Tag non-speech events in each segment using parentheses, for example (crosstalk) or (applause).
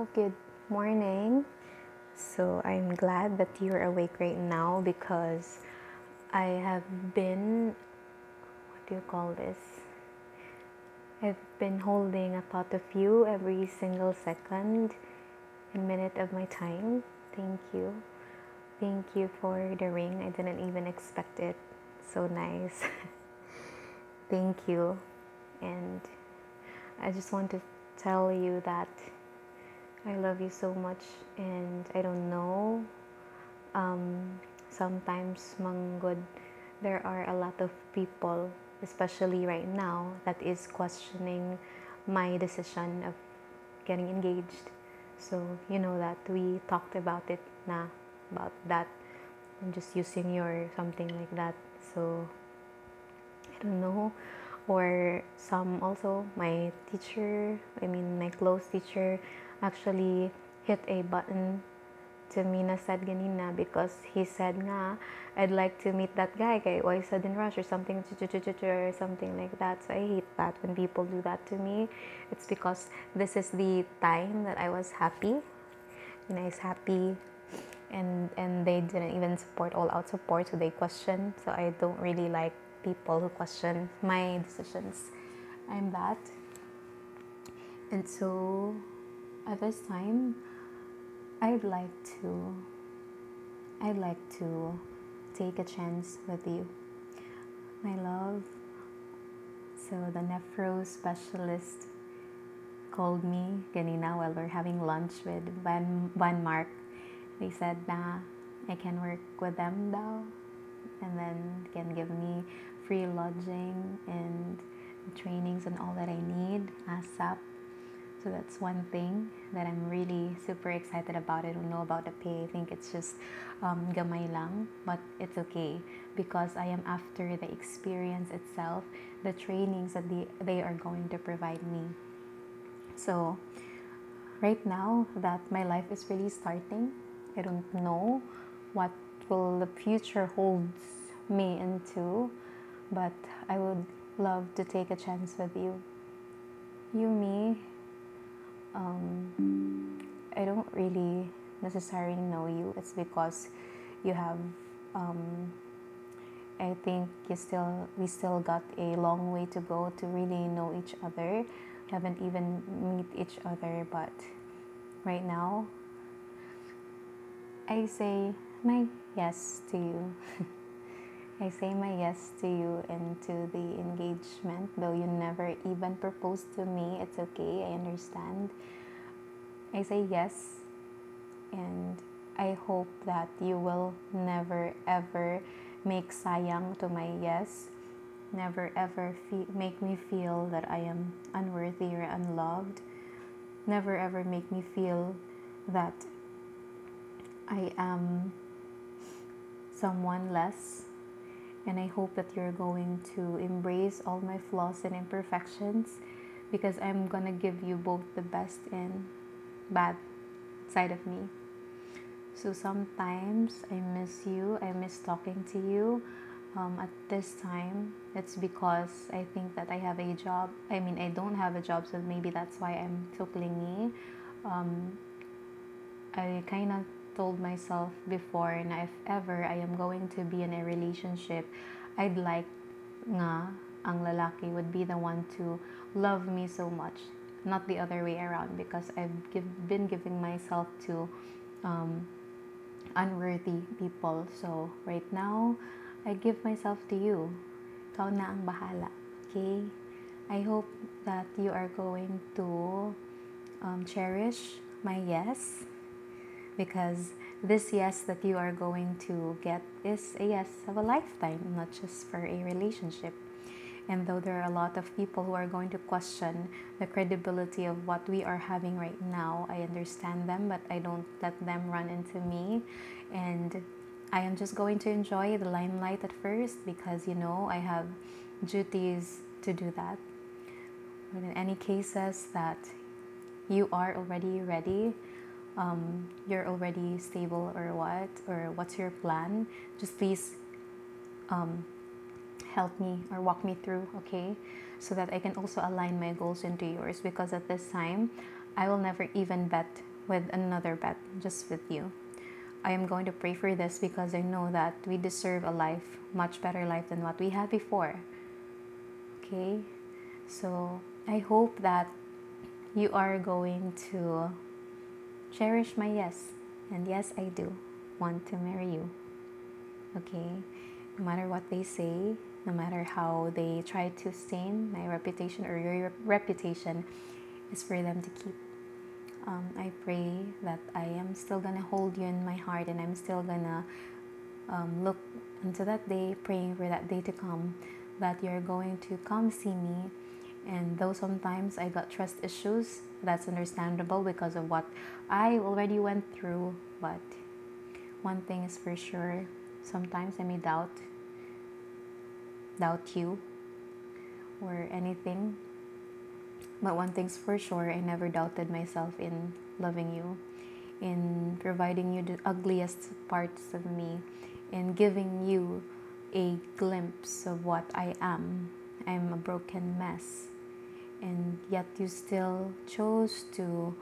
Good morning. So I'm glad that you're awake right now because I have been, what do you call this? I've been holding a thought of you every single second and minute of my time. Thank you. Thank you for the ring. I didn't even expect it. So nice. (laughs) Thank you. And I just want to tell you that I love you so much and I don't know. Um, sometimes manggod there are a lot of people, especially right now, that is questioning my decision of getting engaged. So you know that we talked about it na about that. I'm just using your something like that. So I don't know or some also my teacher i mean my close teacher actually hit a button to me na said ganina because he said nga I'd like to meet that guy kay why sudden rush or something or something like that so I hate that when people do that to me it's because this is the time that I was happy you know I was happy and and they didn't even support all out support so they questioned so I don't really like people who question my decisions. I'm that. And so at this time, I'd like to I'd like to take a chance with you. My love. So the nephro specialist called me ganina while we're having lunch with Van, Van Mark. They said na I can work with them now and then can give me free lodging and trainings and all that I need ASAP. So that's one thing that I'm really super excited about. I don't know about the pay. I think it's just um, gamay lang, but it's okay because I am after the experience itself, the trainings that they, they are going to provide me. So right now that my life is really starting, I don't know what will the future holds me into but I would love to take a chance with you. You, me, um, I don't really necessarily know you. It's because you have, um, I think you still, we still got a long way to go to really know each other. We haven't even meet each other, but right now, I say my yes to you. (laughs) I say my yes to you and to the engagement, though you never even proposed to me. It's okay, I understand. I say yes, and I hope that you will never ever make sayang to my yes. Never ever fe- make me feel that I am unworthy or unloved. Never ever make me feel that I am someone less and I hope that you're going to embrace all my flaws and imperfections because I'm gonna give you both the best and bad side of me. So sometimes I miss you, I miss talking to you. Um, at this time, it's because I think that I have a job. I mean, I don't have a job, so maybe that's why I'm so clingy. Um, I kind of told myself before na if ever I am going to be in a relationship, I'd like nga ang lalaki would be the one to love me so much, not the other way around because I've give, been giving myself to um, unworthy people. So right now, I give myself to you. Ikaw na ang bahala. Okay? I hope that you are going to um, cherish my yes because this yes that you are going to get is a yes of a lifetime, not just for a relationship. And though there are a lot of people who are going to question the credibility of what we are having right now, I understand them, but I don't let them run into me. And I am just going to enjoy the limelight at first because, you know, I have duties to do that. But in any cases that you are already ready, um, you're already stable or what, or what's your plan, just please um, help me or walk me through, okay? So that I can also align my goals into yours because at this time, I will never even bet with another bet, just with you. I am going to pray for this because I know that we deserve a life, much better life than what we had before. Okay? So I hope that you are going to cherish my yes. And yes, I do want to marry you. Okay? No matter what they say, no matter how they try to stain my reputation or your reputation, is for them to keep um, I pray that I am still gonna hold you in my heart and I'm still gonna um, look into that day, praying for that day to come, that you're going to come see me. And though sometimes I got trust issues, that's understandable because of what I already went through. But one thing is for sure sometimes I may doubt, doubt you or anything but one thing's for sure, I never doubted myself in loving you, in providing you the ugliest parts of me, in giving you a glimpse of what I am. I'm a broken mess. And yet you still chose to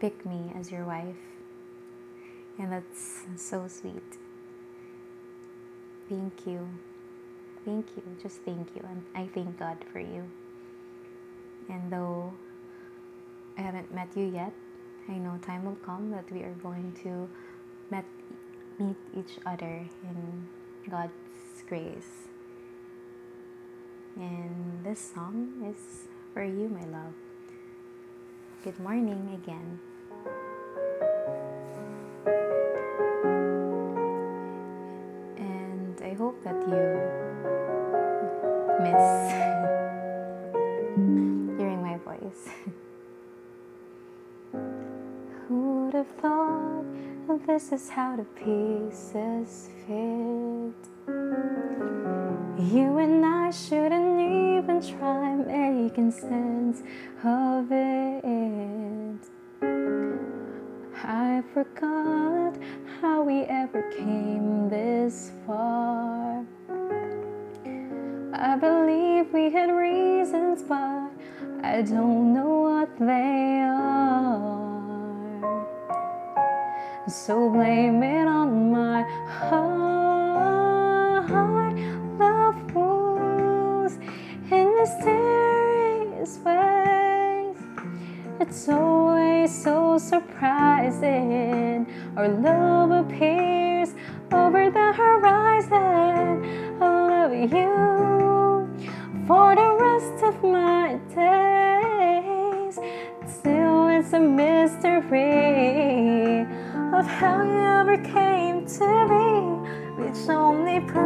pick me as your wife. And that's so sweet. Thank you. Thank you. Just thank you. And I thank God for you. And though I haven't met you yet, I know time will come that we are going to met, meet each other in God's grace. And this song is for you, my love. Good morning again. And I hope that you miss (laughs) hearing my voice. (laughs) Who'd have thought this is how the pieces fit? You and I shouldn't even try making sense of it. I forgot how we ever came this far. I believe we had reasons, but I don't know what they are. So blame it on my heart. It's always so surprising. Our love appears over the horizon. I love you for the rest of my days. Still, it's a mystery of how you ever came to be, which only proves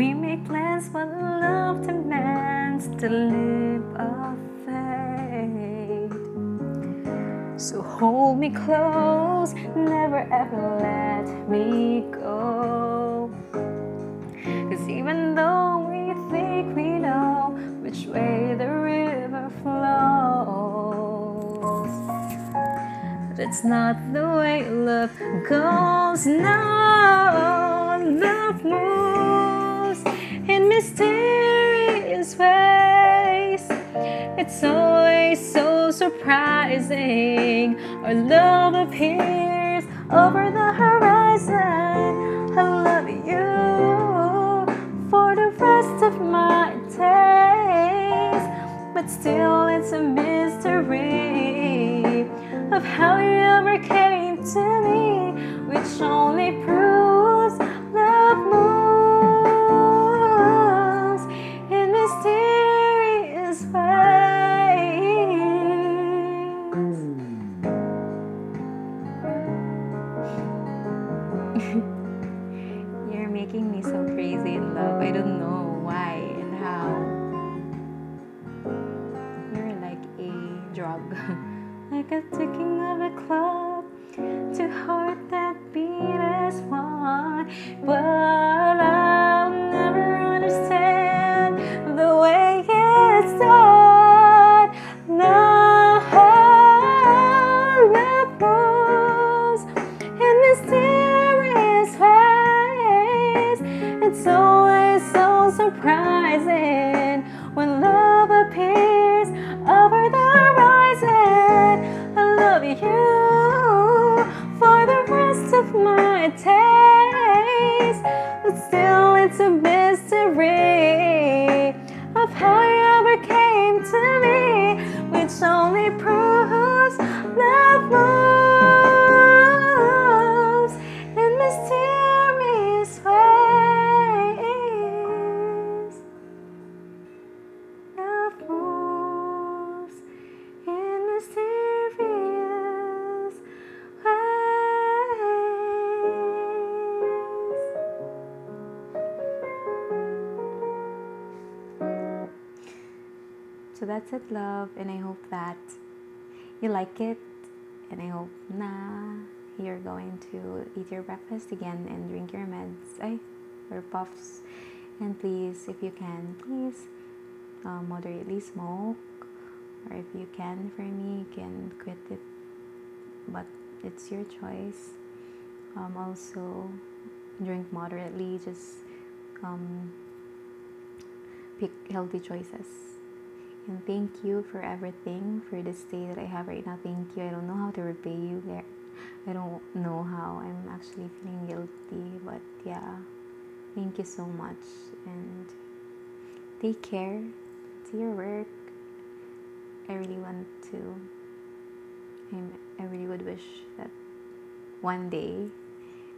We make plans, but love demands to live a fate. So hold me close, never ever let me go. Cause even though we think we know which way the river flows, that's not the way love goes. No, love moves mysterious ways. It's always so surprising. Our love appears over the horizon. I love you for the rest of my days. But still, it's a mystery of how you ever came to me, which only my days, but still it's a mystery of how you ever came to me, which only proves that's it, love, and I hope that you like it, and I hope na you're going to eat your breakfast again and drink your meds, ay, or puffs, and please, if you can, please uh, moderately smoke, or if you can, for me, you can quit it, but it's your choice. Um, also, drink moderately, just um, pick healthy choices. And thank you for everything for this day that I have right now. Thank you. I don't know how to repay you there. I don't know how. I'm actually feeling guilty, but yeah. Thank you so much and take care. To your work. I really want to I really would wish that one day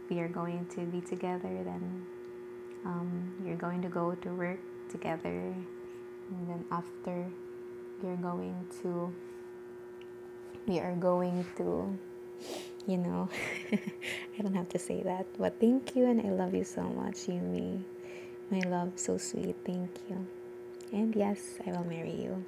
we are going to be together then um, you're going to go to work together and then after you're going to we are going to you know (laughs) i don't have to say that but thank you and i love you so much you Humi. My love so sweet thank you. And yes i will marry you